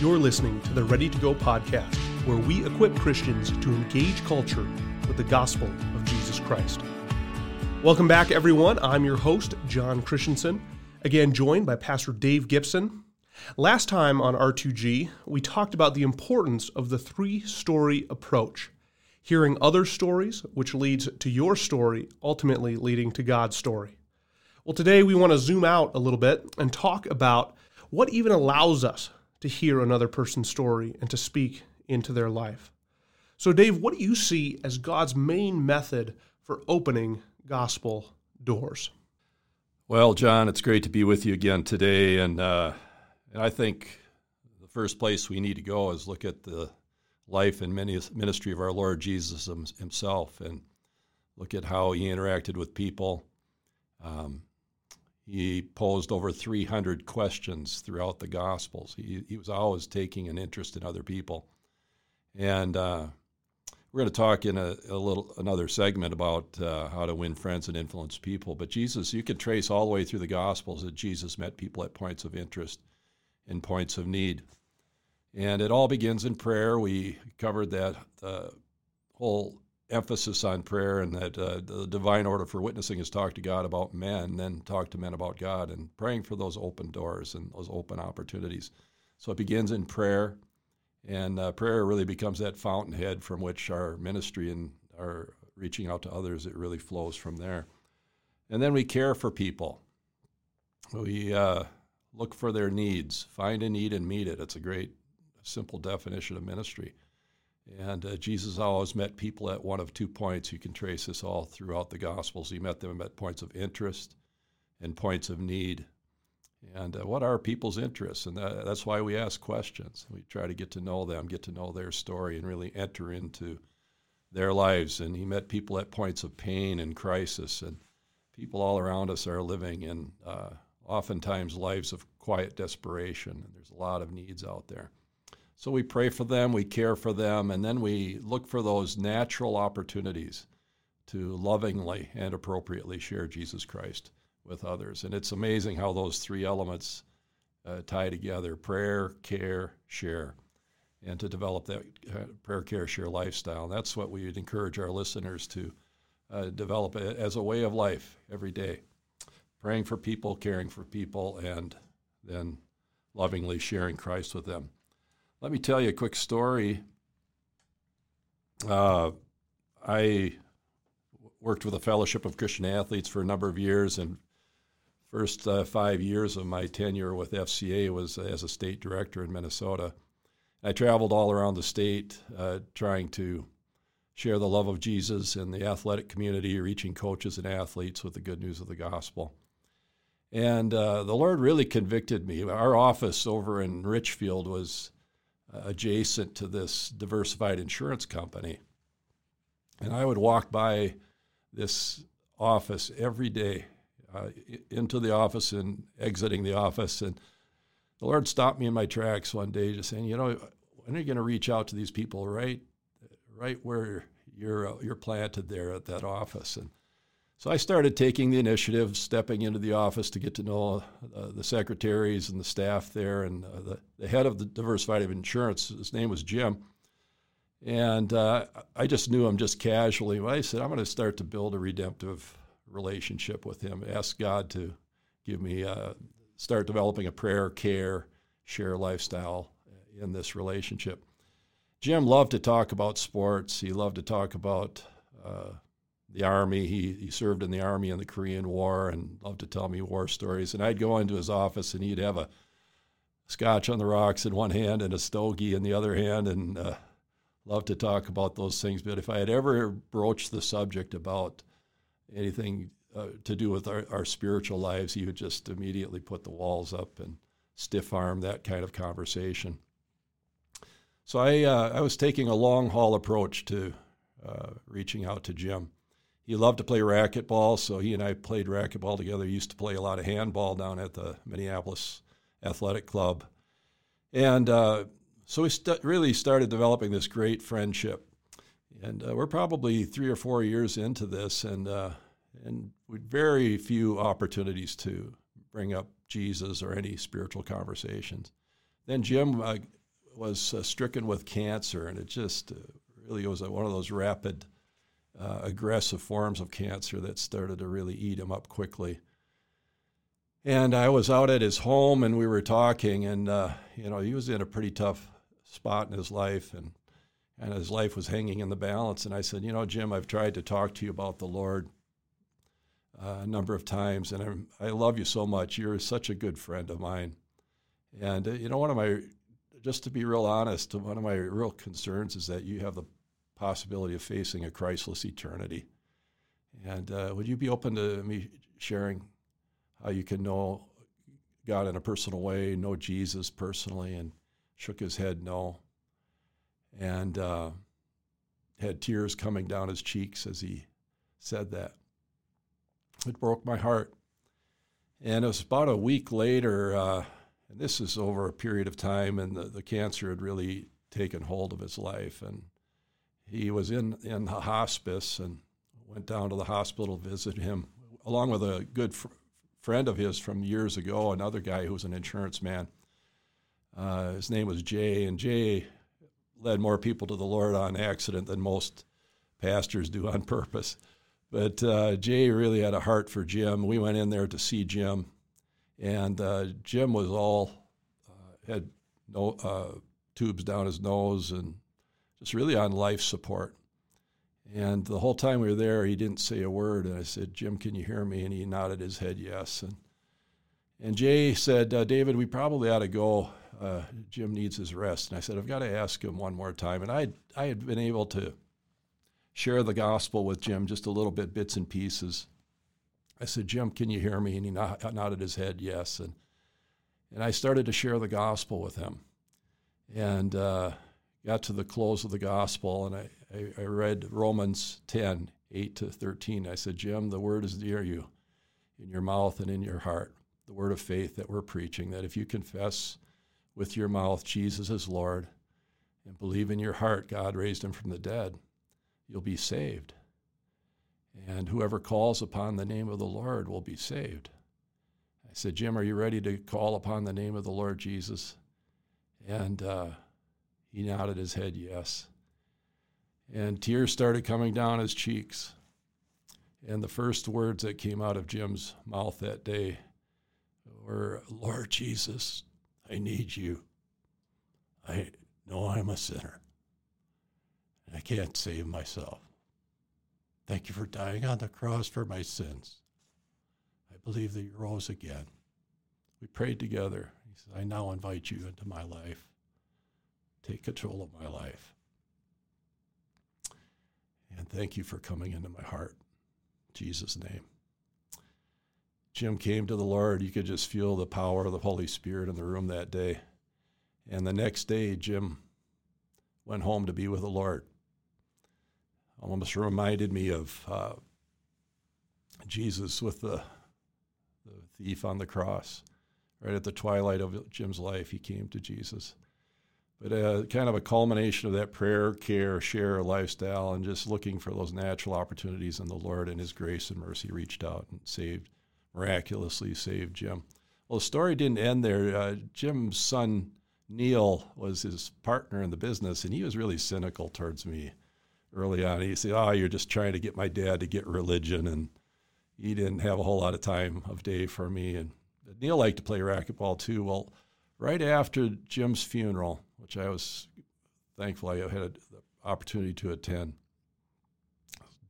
You're listening to the Ready to Go podcast, where we equip Christians to engage culture with the gospel of Jesus Christ. Welcome back, everyone. I'm your host, John Christensen, again joined by Pastor Dave Gibson. Last time on R2G, we talked about the importance of the three story approach hearing other stories, which leads to your story, ultimately leading to God's story. Well, today we want to zoom out a little bit and talk about what even allows us to hear another person's story and to speak into their life. So, Dave, what do you see as God's main method for opening gospel doors? Well, John, it's great to be with you again today. And, uh, and I think the first place we need to go is look at the life and ministry of our Lord Jesus himself and look at how he interacted with people. Um, he posed over 300 questions throughout the Gospels. He, he was always taking an interest in other people. And uh, we're going to talk in a, a, little another segment about uh, how to win friends and influence people. But Jesus, you can trace all the way through the Gospels that Jesus met people at points of interest and points of need. And it all begins in prayer. We covered that uh, whole emphasis on prayer and that uh, the divine order for witnessing is talk to God about men, then talk to men about God, and praying for those open doors and those open opportunities. So it begins in prayer. And uh, prayer really becomes that fountainhead from which our ministry and our reaching out to others, it really flows from there. And then we care for people. We uh, look for their needs, find a need and meet it. It's a great, simple definition of ministry. And uh, Jesus always met people at one of two points. You can trace this all throughout the Gospels. He met them at points of interest and points of need. And uh, what are people's interests? And that, that's why we ask questions. We try to get to know them, get to know their story, and really enter into their lives. And he met people at points of pain and crisis. And people all around us are living in uh, oftentimes lives of quiet desperation. And there's a lot of needs out there. So we pray for them, we care for them, and then we look for those natural opportunities to lovingly and appropriately share Jesus Christ with others. And it's amazing how those three elements uh, tie together prayer, care, share, and to develop that uh, prayer, care, share lifestyle. And that's what we would encourage our listeners to uh, develop as a way of life every day praying for people, caring for people, and then lovingly sharing Christ with them. Let me tell you a quick story. Uh, I worked with a fellowship of Christian athletes for a number of years, and First uh, five years of my tenure with FCA was as a state director in Minnesota. I traveled all around the state uh, trying to share the love of Jesus in the athletic community, reaching coaches and athletes with the good news of the gospel. And uh, the Lord really convicted me. Our office over in Richfield was adjacent to this diversified insurance company. And I would walk by this office every day uh, into the office and exiting the office. And the Lord stopped me in my tracks one day, just saying, you know, when are you going to reach out to these people right, right where you're uh, you're planted there at that office? And so I started taking the initiative, stepping into the office to get to know uh, the secretaries and the staff there, and uh, the, the head of the Diversified of Insurance. His name was Jim. And uh, I just knew him just casually. I said, I'm going to start to build a redemptive relationship with Him. Ask God to give me, uh, start developing a prayer, care, share lifestyle in this relationship. Jim loved to talk about sports. He loved to talk about uh, the Army. He, he served in the Army in the Korean War and loved to tell me war stories. And I'd go into his office and he'd have a scotch on the rocks in one hand and a stogie in the other hand and uh, loved to talk about those things. But if I had ever broached the subject about anything uh, to do with our, our spiritual lives, he would just immediately put the walls up and stiff arm that kind of conversation. So I, uh, I was taking a long haul approach to uh, reaching out to Jim. He loved to play racquetball, so he and I played racquetball together. He used to play a lot of handball down at the Minneapolis Athletic Club. And uh, so we st- really started developing this great friendship. And uh, we're probably three or four years into this, and uh, and with very few opportunities to bring up Jesus or any spiritual conversations. Then Jim uh, was uh, stricken with cancer, and it just uh, really was one of those rapid, uh, aggressive forms of cancer that started to really eat him up quickly. And I was out at his home, and we were talking, and uh, you know he was in a pretty tough spot in his life, and and his life was hanging in the balance. And I said, you know, Jim, I've tried to talk to you about the Lord uh, a number of times, and I'm, I love you so much. You're such a good friend of mine. And uh, you know, one of my, just to be real honest, one of my real concerns is that you have the possibility of facing a Christless eternity. And uh, would you be open to me sharing how you can know God in a personal way, know Jesus personally? And shook his head no, and uh, had tears coming down his cheeks as he said that. It broke my heart. And it was about a week later, uh, and this is over a period of time, and the, the cancer had really taken hold of his life. And he was in, in the hospice and went down to the hospital to visit him, along with a good fr- friend of his from years ago, another guy who was an insurance man. Uh, his name was Jay, and Jay led more people to the Lord on accident than most pastors do on purpose. But uh, Jay really had a heart for Jim. We went in there to see Jim, and uh, Jim was all uh, had no uh, tubes down his nose and just really on life support. And the whole time we were there, he didn't say a word. And I said, "Jim, can you hear me?" And he nodded his head yes. And and Jay said, uh, "David, we probably ought to go." uh, Jim needs his rest. And I said, I've got to ask him one more time. And I, I had been able to share the gospel with Jim just a little bit, bits and pieces. I said, Jim, can you hear me? And he nodded his head, yes. And, and I started to share the gospel with him. And uh, got to the close of the gospel, and I, I, I read Romans 10, 8 to 13. I said, Jim, the word is near you, in your mouth and in your heart. The word of faith that we're preaching, that if you confess with your mouth Jesus is Lord and believe in your heart God raised him from the dead, you'll be saved. And whoever calls upon the name of the Lord will be saved. I said, Jim, are you ready to call upon the name of the Lord Jesus? And uh, he nodded his head, yes. And tears started coming down his cheeks. And the first words that came out of Jim's mouth that day were, Lord Jesus, I need you. I know I'm a sinner. I can't save myself. Thank you for dying on the cross for my sins. I believe that you rose again. We prayed together. He said, I now invite you into my life. Take control of my life. And thank you for coming into my heart. In Jesus' name. Jim came to the Lord, you could just feel the power of the Holy Spirit in the room that day. And the next day, Jim went home to be with the Lord. Almost reminded me of uh, Jesus with the, the thief on the cross. Right at the twilight of Jim's life, he came to Jesus. But uh, kind of a culmination of that prayer, care, share lifestyle, and just looking for those natural opportunities in the Lord and His grace and mercy reached out and saved miraculously saved Jim. Well, the story didn't end there. Uh, Jim's son, Neil, was his partner in the business, and he was really cynical towards me early on. He said, Oh, you're just trying to get my dad to get religion. And he didn't have a whole lot of time of day for me. And Neil liked to play racquetball too. Well, right after Jim's funeral, which I was thankful I had the opportunity to attend,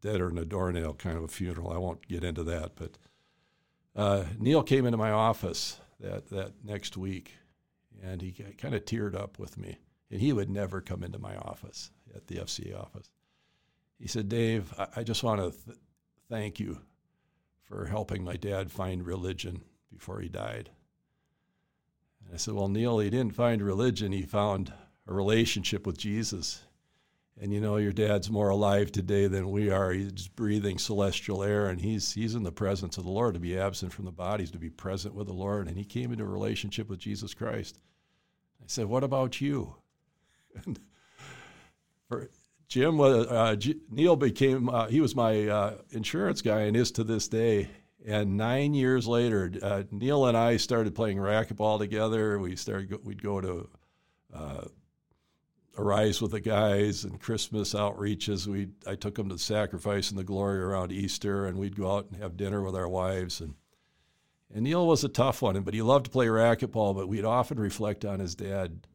dead or in a doornail kind of a funeral. I won't get into that, but uh, Neil came into my office that, that next week, and he kind of teared up with me. And he would never come into my office at the FCA office. He said, Dave, I, I just want to th- thank you for helping my dad find religion before he died. I said, Well, Neil, he didn't find religion, he found a relationship with Jesus. And you know, your dad's more alive today than we are. He's breathing celestial air, and he's he's in the presence of the Lord. To be absent from the bodies, to be present with the Lord. And he came into a relationship with Jesus Christ. I said, "What about you?" And for Jim uh, Neil became uh, he was my uh, insurance guy and is to this day. And nine years later, uh, Neil and I started playing racquetball together. We started we'd go to uh, Arise with the guys and Christmas outreaches. We I took them to Sacrifice and the Glory around Easter, and we'd go out and have dinner with our wives. And and Neil was a tough one, but he loved to play racquetball. But we'd often reflect on his dad,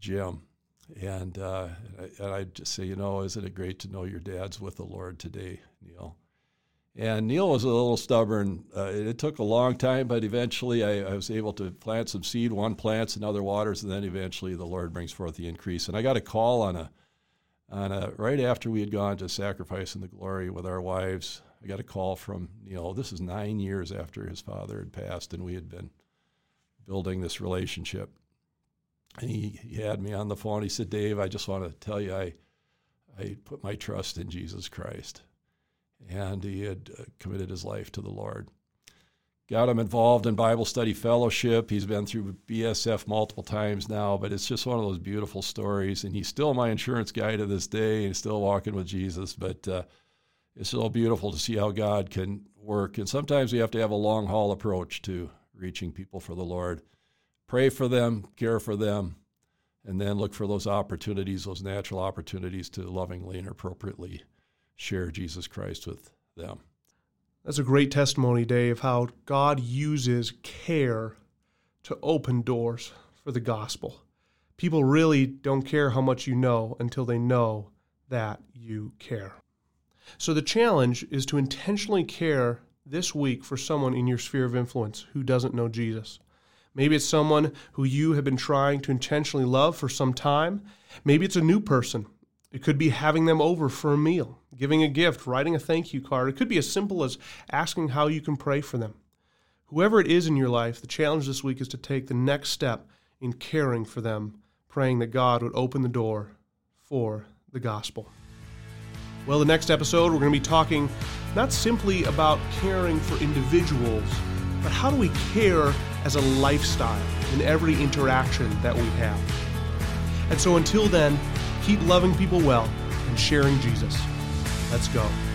Jim, and uh, and I'd just say, you know, isn't it great to know your dad's with the Lord today, Neil? And Neil was a little stubborn. Uh, it took a long time, but eventually I, I, was able to plant some seed. One plants, in other waters, and then eventually the Lord brings forth the increase. And I got a call on a, on a right after we had gone to sacrifice in the glory with our wives. I got a call from Neil. This is nine years after his father had passed, and we had been building this relationship. And he, he had me on the phone. He said, "Dave, I just want to tell you, I, I put my trust in Jesus Christ." And he had uh, committed his life to the Lord. Got him involved in Bible study fellowship. He's been through BSF multiple times now, but it's just one of those beautiful stories. And he's still my insurance guy to this day and still walking with Jesus. But uh, it's so beautiful to see how God can work. And sometimes we have to have a long haul approach to reaching people for the Lord. Pray for them, care for them, and then look for those opportunities, those natural opportunities to lovingly and appropriately share Jesus Christ with them. That's a great testimony, Dave, of how God uses care to open doors for the gospel. People really don't care how much you know until they know that you care. So the challenge is to intentionally care this week for someone in your sphere of influence who doesn't know Jesus. Maybe it's someone who you have been trying to intentionally love for some time. Maybe it's a new person it could be having them over for a meal, giving a gift, writing a thank you card. It could be as simple as asking how you can pray for them. Whoever it is in your life, the challenge this week is to take the next step in caring for them, praying that God would open the door for the gospel. Well, the next episode, we're going to be talking not simply about caring for individuals, but how do we care as a lifestyle in every interaction that we have. And so until then, Keep loving people well and sharing Jesus. Let's go.